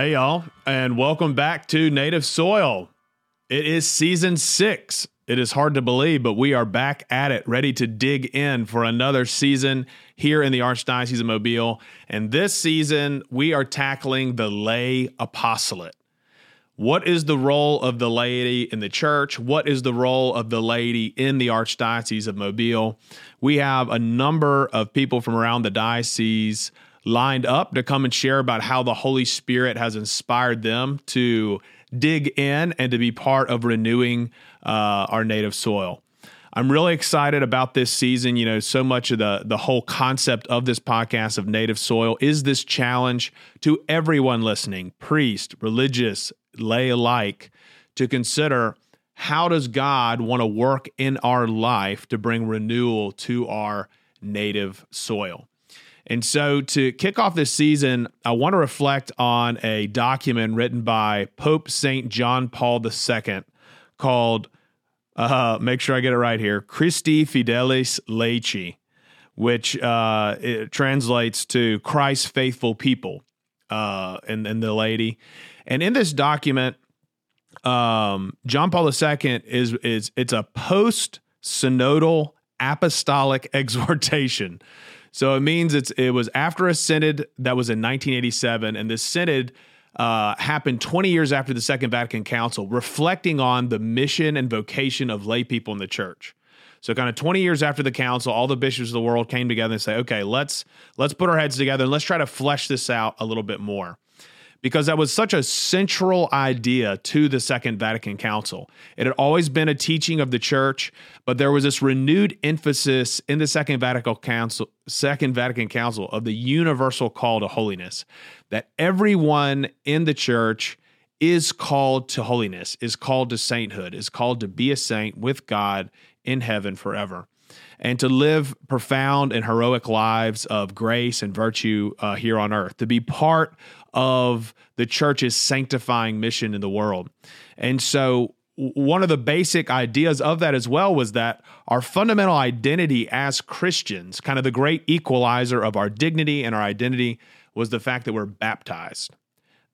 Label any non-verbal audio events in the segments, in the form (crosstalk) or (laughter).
Hey, y'all, and welcome back to Native Soil. It is season six. It is hard to believe, but we are back at it, ready to dig in for another season here in the Archdiocese of Mobile. And this season, we are tackling the lay apostolate. What is the role of the laity in the church? What is the role of the laity in the Archdiocese of Mobile? We have a number of people from around the diocese lined up to come and share about how the Holy Spirit has inspired them to dig in and to be part of renewing uh, our native soil. I'm really excited about this season. You know, so much of the the whole concept of this podcast of native soil is this challenge to everyone listening, priest, religious, lay alike, to consider how does God want to work in our life to bring renewal to our native soil. And so, to kick off this season, I want to reflect on a document written by Pope St. John Paul II called, uh, make sure I get it right here, Christifideles Laici, which uh, translates to Christ's faithful people uh, and, and the laity. And in this document, um, John Paul II is, is it's a post synodal apostolic (laughs) exhortation so it means it's it was after a synod that was in 1987, and this synod uh, happened 20 years after the Second Vatican Council, reflecting on the mission and vocation of lay people in the church. So kind of 20 years after the council, all the bishops of the world came together and say, okay, let's let's put our heads together and let's try to flesh this out a little bit more because that was such a central idea to the Second Vatican Council. It had always been a teaching of the church, but there was this renewed emphasis in the Second Vatican Council, Second Vatican Council of the universal call to holiness, that everyone in the church is called to holiness, is called to sainthood, is called to be a saint with God in heaven forever and to live profound and heroic lives of grace and virtue uh, here on earth, to be part of the church's sanctifying mission in the world. And so, one of the basic ideas of that as well was that our fundamental identity as Christians, kind of the great equalizer of our dignity and our identity, was the fact that we're baptized.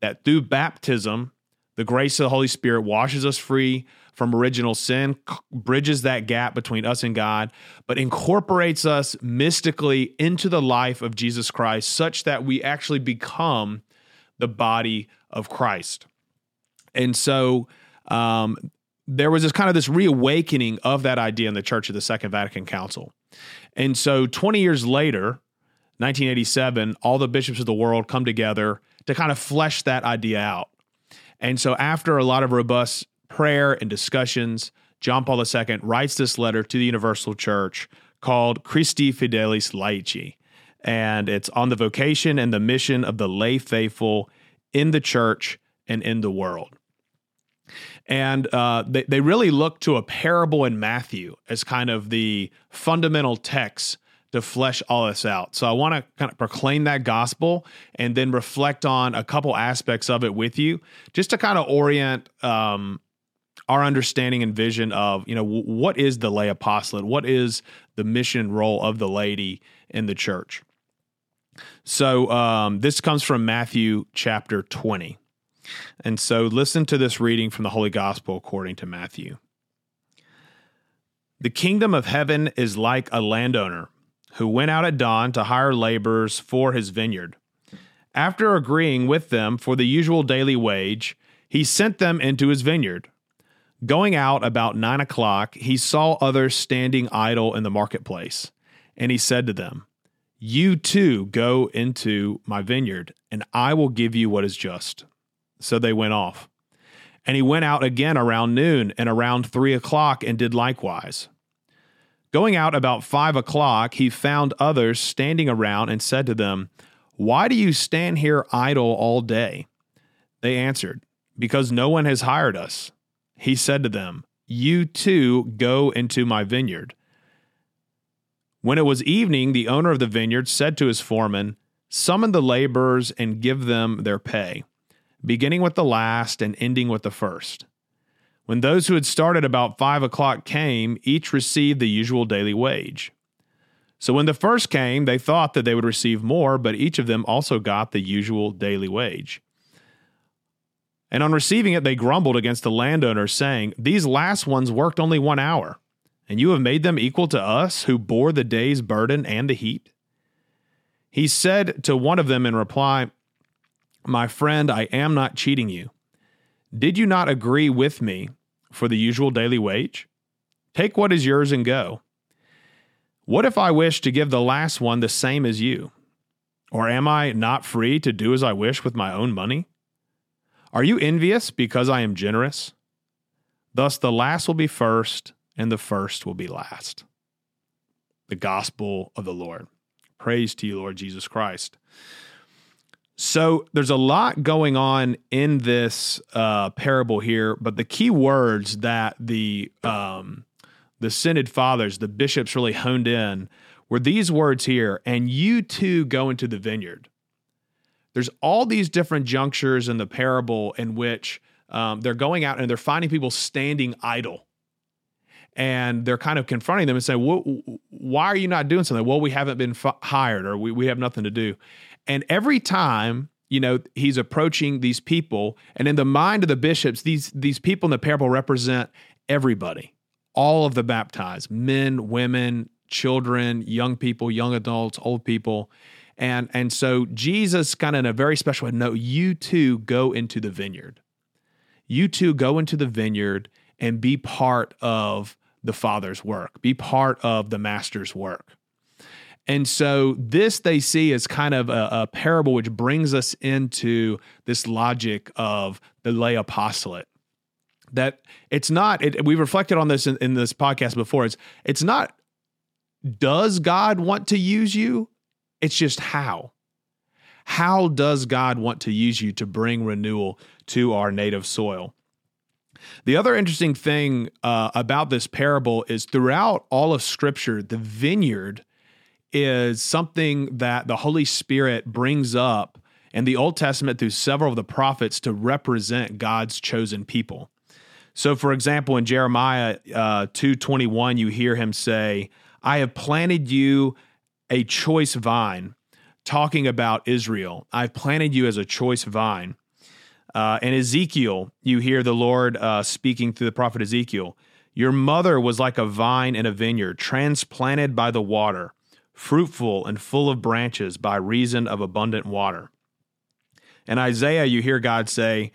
That through baptism, the grace of the Holy Spirit washes us free from original sin, bridges that gap between us and God, but incorporates us mystically into the life of Jesus Christ such that we actually become the body of Christ. And so um, there was this kind of this reawakening of that idea in the Church of the Second Vatican Council. And so 20 years later, 1987, all the bishops of the world come together to kind of flesh that idea out. And so after a lot of robust prayer and discussions, John Paul II writes this letter to the Universal Church called Christifideles Laici and it's on the vocation and the mission of the lay faithful in the church and in the world. And uh, they, they really look to a parable in Matthew as kind of the fundamental text to flesh all this out. So I want to kind of proclaim that gospel and then reflect on a couple aspects of it with you, just to kind of orient um, our understanding and vision of, you know, what is the lay apostolate? What is the mission role of the laity in the church? So um, this comes from Matthew chapter 20. And so listen to this reading from the Holy Gospel according to Matthew. The kingdom of heaven is like a landowner who went out at dawn to hire laborers for his vineyard. After agreeing with them for the usual daily wage, he sent them into his vineyard. Going out about nine o'clock, he saw others standing idle in the marketplace, and he said to them, you too go into my vineyard, and I will give you what is just. So they went off. And he went out again around noon and around three o'clock and did likewise. Going out about five o'clock, he found others standing around and said to them, Why do you stand here idle all day? They answered, Because no one has hired us. He said to them, You too go into my vineyard. When it was evening, the owner of the vineyard said to his foreman, Summon the laborers and give them their pay, beginning with the last and ending with the first. When those who had started about five o'clock came, each received the usual daily wage. So when the first came, they thought that they would receive more, but each of them also got the usual daily wage. And on receiving it, they grumbled against the landowner, saying, These last ones worked only one hour, and you have made them equal to us who bore the day's burden and the heat. He said to one of them in reply, My friend, I am not cheating you. Did you not agree with me for the usual daily wage? Take what is yours and go. What if I wish to give the last one the same as you? Or am I not free to do as I wish with my own money? Are you envious because I am generous? Thus, the last will be first, and the first will be last. The gospel of the Lord. Praise to you, Lord Jesus Christ. So, there's a lot going on in this uh, parable here, but the key words that the um, the synod fathers, the bishops, really honed in were these words here, and you too go into the vineyard there's all these different junctures in the parable in which um, they're going out and they're finding people standing idle. And they're kind of confronting them and saying, Why are you not doing something? Well, we haven't been f- hired or we, we have nothing to do. And every time, you know, he's approaching these people, and in the mind of the bishops, these, these people in the parable represent everybody, all of the baptized men, women, children, young people, young adults, old people. And and so Jesus kind of in a very special way, no, you too go into the vineyard. You too go into the vineyard and be part of the Father's work, be part of the Master's work. And so this they see as kind of a, a parable which brings us into this logic of the lay apostolate that it's not it, we've reflected on this in, in, this podcast before it's it's not does god want to use you it's just how. How does God want to use you to bring renewal to our native soil? The other interesting thing uh, about this parable is throughout all of Scripture, the vineyard is something that the Holy Spirit brings up in the Old Testament through several of the prophets to represent God's chosen people. So, for example, in Jeremiah uh, two twenty one, you hear him say, "I have planted you a choice vine, talking about Israel. I've planted you as a choice vine. Uh, and Ezekiel, you hear the Lord uh, speaking through the prophet Ezekiel. Your mother was like a vine in a vineyard, transplanted by the water, fruitful and full of branches by reason of abundant water. In Isaiah, you hear God say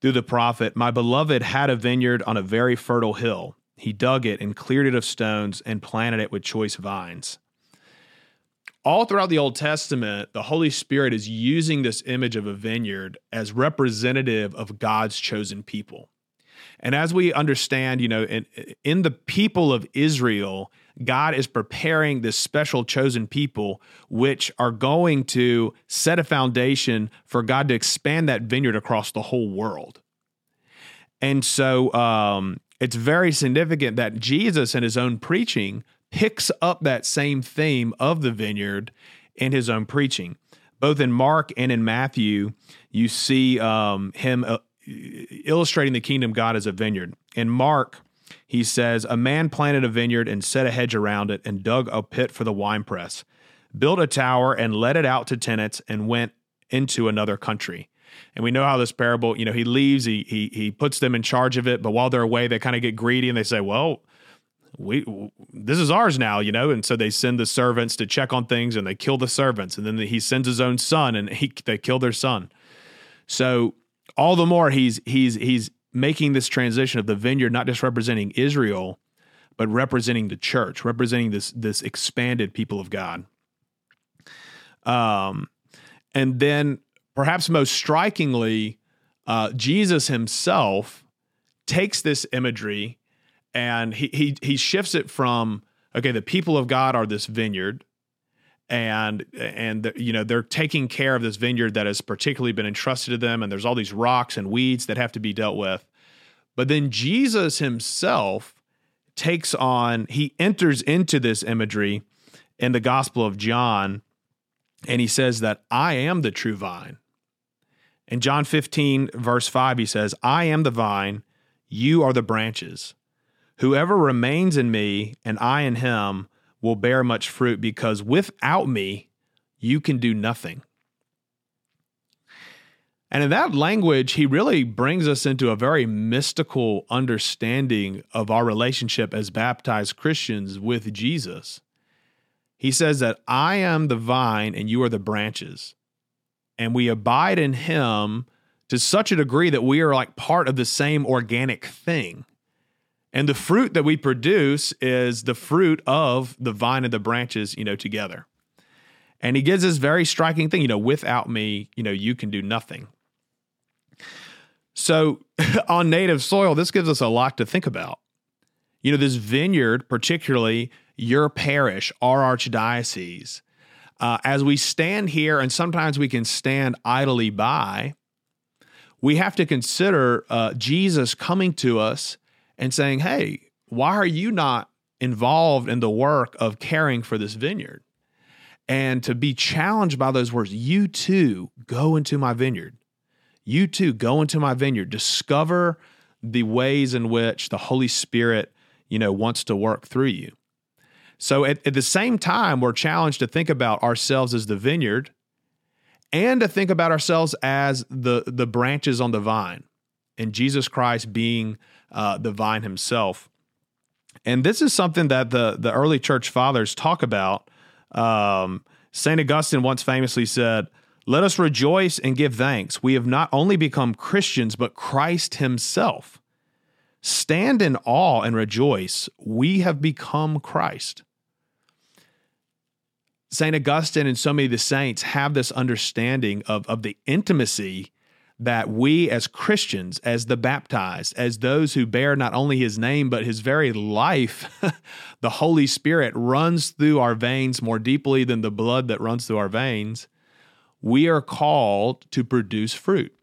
through the prophet, My beloved had a vineyard on a very fertile hill. He dug it and cleared it of stones and planted it with choice vines all throughout the Old Testament, the Holy Spirit is using this image of a vineyard as representative of God's chosen people. And as we understand, you know, in, in the people of Israel, God is preparing this special chosen people, which are going to set a foundation for God to expand that vineyard across the whole world. And so um, it's very significant that Jesus, in his own preaching, picks up that same theme of the vineyard in his own preaching. Both in Mark and in Matthew, you see um, him uh, illustrating the kingdom God as a vineyard. In Mark, he says, A man planted a vineyard and set a hedge around it and dug a pit for the winepress, built a tower and let it out to tenants and went into another country. And we know how this parable, you know, he leaves, he he he puts them in charge of it, but while they're away, they kind of get greedy and they say, "Well, we this is ours now, you know. And so they send the servants to check on things, and they kill the servants, and then he sends his own son, and he they kill their son. So all the more he's he's he's making this transition of the vineyard not just representing Israel, but representing the church, representing this this expanded people of God. Um, and then perhaps most strikingly, uh, Jesus himself takes this imagery and he he he shifts it from okay, the people of God are this vineyard, and and you know they're taking care of this vineyard that has particularly been entrusted to them, and there's all these rocks and weeds that have to be dealt with. But then Jesus himself takes on he enters into this imagery in the Gospel of John, and he says that I am the true vine. In John 15, verse 5, he says, I am the vine, you are the branches. Whoever remains in me and I in him will bear much fruit because without me, you can do nothing. And in that language, he really brings us into a very mystical understanding of our relationship as baptized Christians with Jesus. He says that I am the vine and you are the branches. And we abide in him to such a degree that we are like part of the same organic thing. And the fruit that we produce is the fruit of the vine and the branches, you know, together. And he gives this very striking thing, you know, without me, you know, you can do nothing. So (laughs) on native soil, this gives us a lot to think about. You know, this vineyard, particularly your parish, our archdiocese, uh, as we stand here, and sometimes we can stand idly by, we have to consider uh, Jesus coming to us and saying, Hey, why are you not involved in the work of caring for this vineyard? And to be challenged by those words, you too go into my vineyard. You too go into my vineyard. Discover the ways in which the Holy Spirit, you know, wants to work through you. So at, at the same time, we're challenged to think about ourselves as the vineyard and to think about ourselves as the, the branches on the vine and Jesus Christ being uh, the vine himself. And this is something that the, the early church fathers talk about. Um, St. Augustine once famously said, Let us rejoice and give thanks. We have not only become Christians, but Christ himself. Stand in awe and rejoice. We have become Christ. St. Augustine and so many of the saints have this understanding of, of the intimacy that we as Christians, as the baptized, as those who bear not only his name, but his very life, (laughs) the Holy Spirit runs through our veins more deeply than the blood that runs through our veins. We are called to produce fruit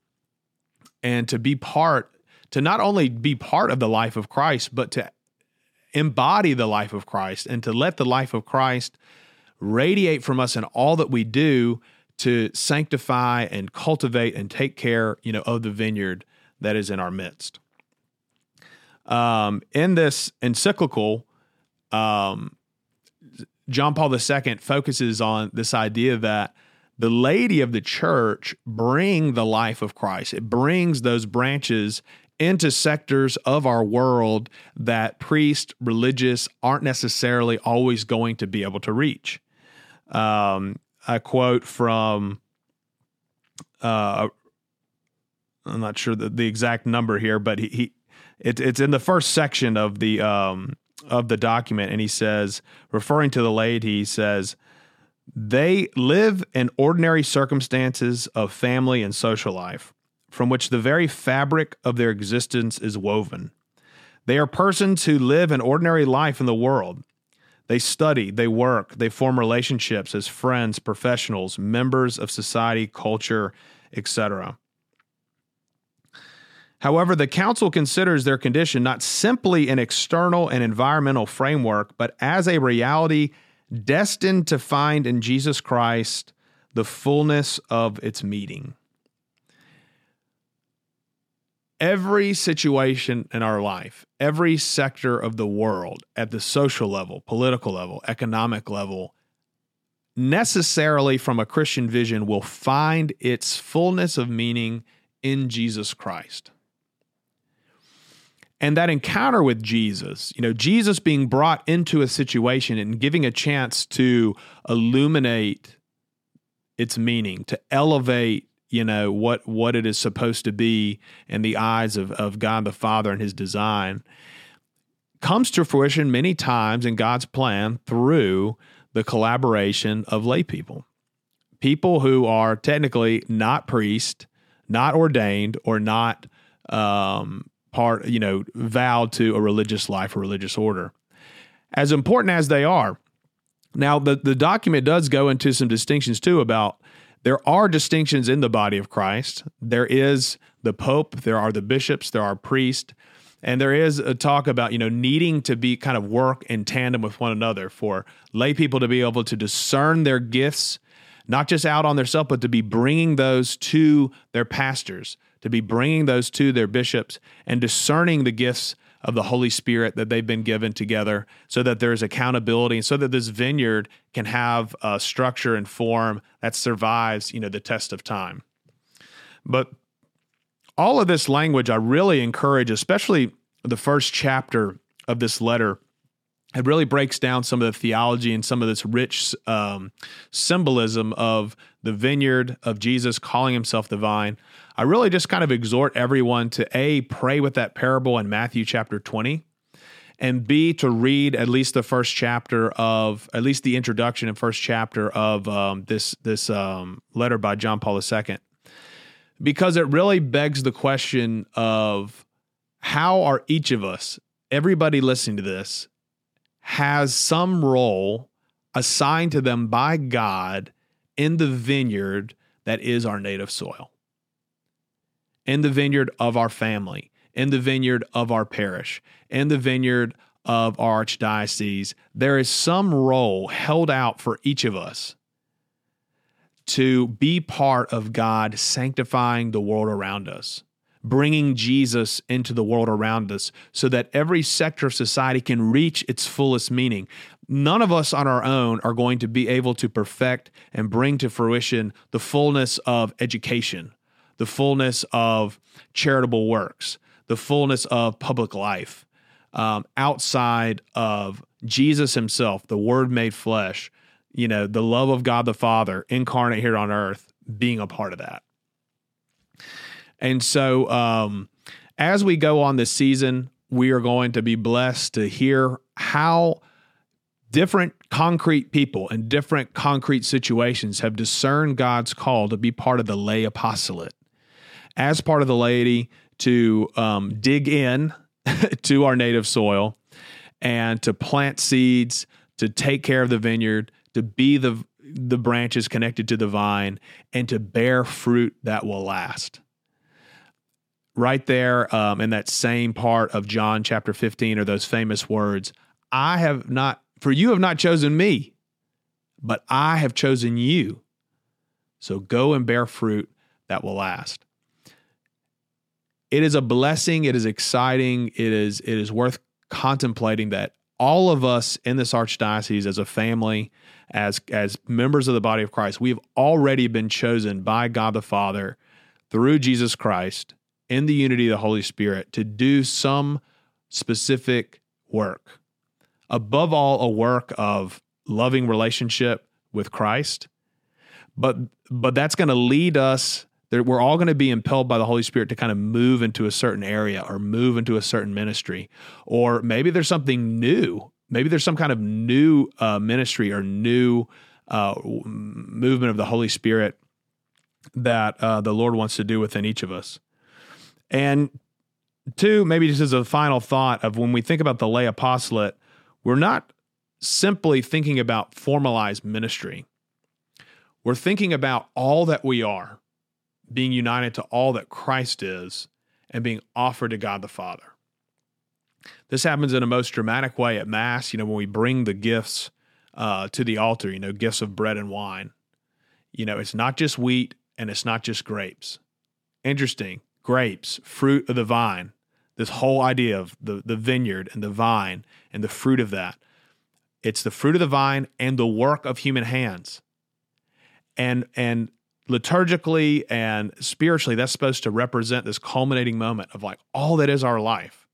and to be part, to not only be part of the life of Christ, but to embody the life of Christ and to let the life of Christ radiate from us in all that we do to sanctify and cultivate and take care, you know, of the vineyard that is in our midst. Um, in this encyclical, um, John Paul II focuses on this idea that the laity of the church bring the life of Christ. It brings those branches into sectors of our world that priests, religious aren't necessarily always going to be able to reach. Um, a quote from uh, I'm not sure the, the exact number here, but he, he it, it's in the first section of the um, of the document, and he says, referring to the laity, he says, they live in ordinary circumstances of family and social life, from which the very fabric of their existence is woven. They are persons who live an ordinary life in the world, they study, they work, they form relationships as friends, professionals, members of society, culture, etc. However, the council considers their condition not simply an external and environmental framework, but as a reality destined to find in Jesus Christ the fullness of its meeting every situation in our life, every sector of the world at the social level, political level, economic level, necessarily from a Christian vision will find its fullness of meaning in Jesus Christ. And that encounter with Jesus, you know, Jesus being brought into a situation and giving a chance to illuminate its meaning, to elevate you know what what it is supposed to be in the eyes of, of God the Father and his design comes to fruition many times in God's plan through the collaboration of lay people. People who are technically not priest, not ordained, or not um, part, you know, vowed to a religious life or religious order. As important as they are, now the, the document does go into some distinctions too about there are distinctions in the body of Christ. There is the Pope, there are the bishops, there are priests, and there is a talk about, you know, needing to be kind of work in tandem with one another for lay people to be able to discern their gifts, not just out on themselves, but to be bringing those to their pastors, to be bringing those to their bishops and discerning the gifts of the Holy Spirit that they've been given together so that there's accountability and so that this vineyard can have a structure and form that survives, you know, the test of time. But all of this language, I really encourage, especially the first chapter of this letter. It really breaks down some of the theology and some of this rich um, symbolism of the vineyard of Jesus calling himself the vine. I really just kind of exhort everyone to A, pray with that parable in Matthew chapter 20 and B to read at least the first chapter of at least the introduction and first chapter of um, this this um, letter by John Paul II, because it really begs the question of how are each of us, everybody listening to this, has some role assigned to them by God in the vineyard that is our native soil, in the vineyard of our family, in the vineyard of our parish, in the vineyard of our archdiocese, there is some role held out for each of us to be part of God sanctifying the world around us, bringing Jesus into the world around us so that every sector of society can reach its fullest meaning. None of us on our own are going to be able to perfect and bring to fruition the fullness of education, the fullness of charitable works, the fullness of public life um, outside of Jesus himself, the Word made flesh, you know, the love of God the Father incarnate here on earth, being a part of that. And so, um, as we go on this season, we are going to be blessed to hear how different concrete people and different concrete situations have discerned God's call to be part of the lay apostolate. As part of the laity, to um, dig in (laughs) to our native soil and to plant seeds, to take care of the vineyard, to be the the branches connected to the vine, and to bear fruit that will last. Right there um, in that same part of John chapter 15 are those famous words I have not, for you have not chosen me, but I have chosen you. So go and bear fruit that will last it is a blessing. It is exciting. It is it is worth contemplating that all of us in this archdiocese as a family, as as members of the body of Christ, we have already been chosen by God the Father through Jesus Christ in the unity of the Holy Spirit to do some specific work. Above all, a work of loving relationship with Christ. But but that's going to lead us we're all going to be impelled by the Holy Spirit to kind of move into a certain area or move into a certain ministry. Or maybe there's something new. Maybe there's some kind of new uh, ministry or new uh, movement of the Holy Spirit that uh, the Lord wants to do within each of us. And two, maybe just as a final thought of when we think about the lay apostolate, we're not simply thinking about formalized ministry. We're thinking about all that we are being united to all that Christ is and being offered to God the Father. This happens in a most dramatic way at Mass, you know, when we bring the gifts uh, to the altar, you know, gifts of bread and wine. You know, it's not just wheat and it's not just grapes. Interesting. Grapes, fruit of the vine, this whole idea of the, the vineyard and the vine and the fruit of that. It's the fruit of the vine and the work of human hands. And and liturgically and spiritually, that's supposed to represent this culminating moment of like all that is our life.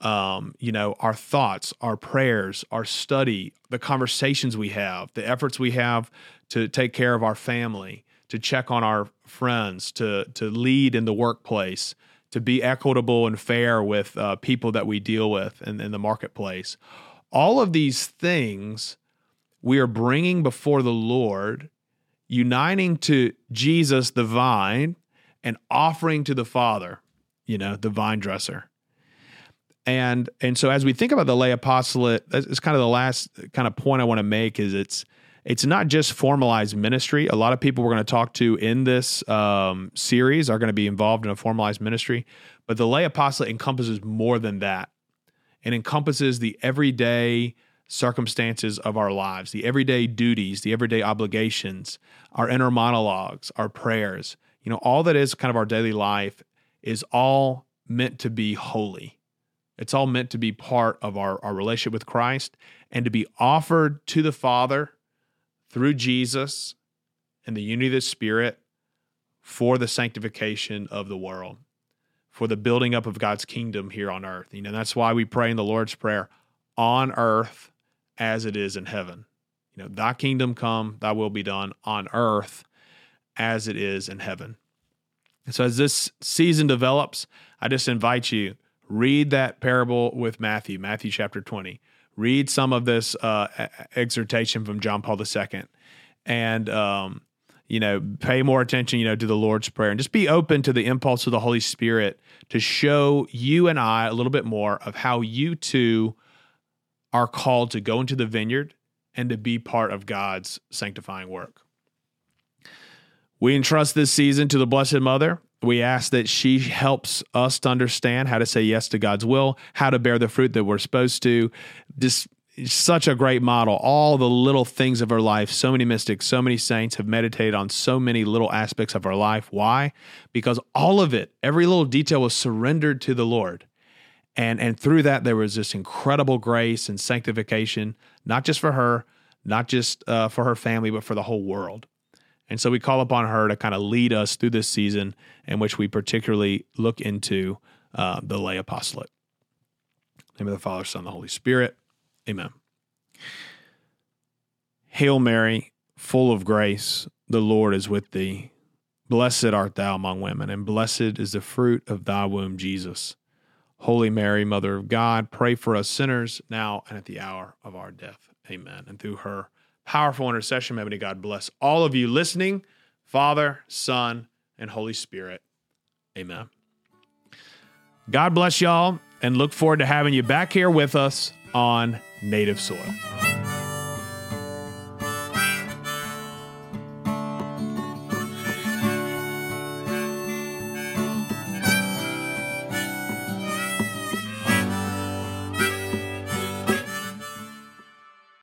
Um, you know, our thoughts, our prayers, our study, the conversations we have, the efforts we have to take care of our family, to check on our friends, to to lead in the workplace, to be equitable and fair with uh, people that we deal with in, in the marketplace. All of these things we are bringing before the Lord uniting to Jesus, the vine, and offering to the Father, you know, the vine dresser. And and so as we think about the lay apostolate, it's kind of the last kind of point I want to make is it's it's not just formalized ministry. A lot of people we're going to talk to in this um, series are going to be involved in a formalized ministry, but the lay apostolate encompasses more than that. It encompasses the everyday circumstances of our lives, the everyday duties, the everyday obligations, our inner monologues, our prayers, you know, all that is kind of our daily life is all meant to be holy. It's all meant to be part of our, our relationship with Christ and to be offered to the Father through Jesus and the unity of the Spirit for the sanctification of the world, for the building up of God's kingdom here on earth. You know, that's why we pray in the Lord's Prayer on earth as it is in heaven. You know, thy kingdom come, thy will be done on earth as it is in heaven. And so as this season develops, I just invite you read that parable with Matthew, Matthew chapter 20. Read some of this uh, exhortation from John Paul II and um, you know, pay more attention, you know, to the Lord's Prayer and just be open to the impulse of the Holy Spirit to show you and I a little bit more of how you too are called to go into the vineyard and to be part of God's sanctifying work. We entrust this season to the Blessed Mother. We ask that she helps us to understand how to say yes to God's will, how to bear the fruit that we're supposed to. Just such a great model. All the little things of her life. So many mystics, so many saints have meditated on so many little aspects of her life. Why? Because all of it, every little detail was surrendered to the Lord. And, and through that, there was this incredible grace and sanctification, not just for her, not just uh, for her family, but for the whole world. And so we call upon her to kind of lead us through this season in which we particularly look into uh, the lay apostolate. name of the Father, Son, the Holy Spirit. Amen. Hail Mary, full of grace, the Lord is with thee. Blessed art thou among women, and blessed is the fruit of thy womb, Jesus. Holy Mary, Mother of God, pray for us sinners now and at the hour of our death. Amen. And through her powerful intercession, may God bless all of you listening, Father, Son, and Holy Spirit. Amen. God bless y'all, and look forward to having you back here with us on native soil.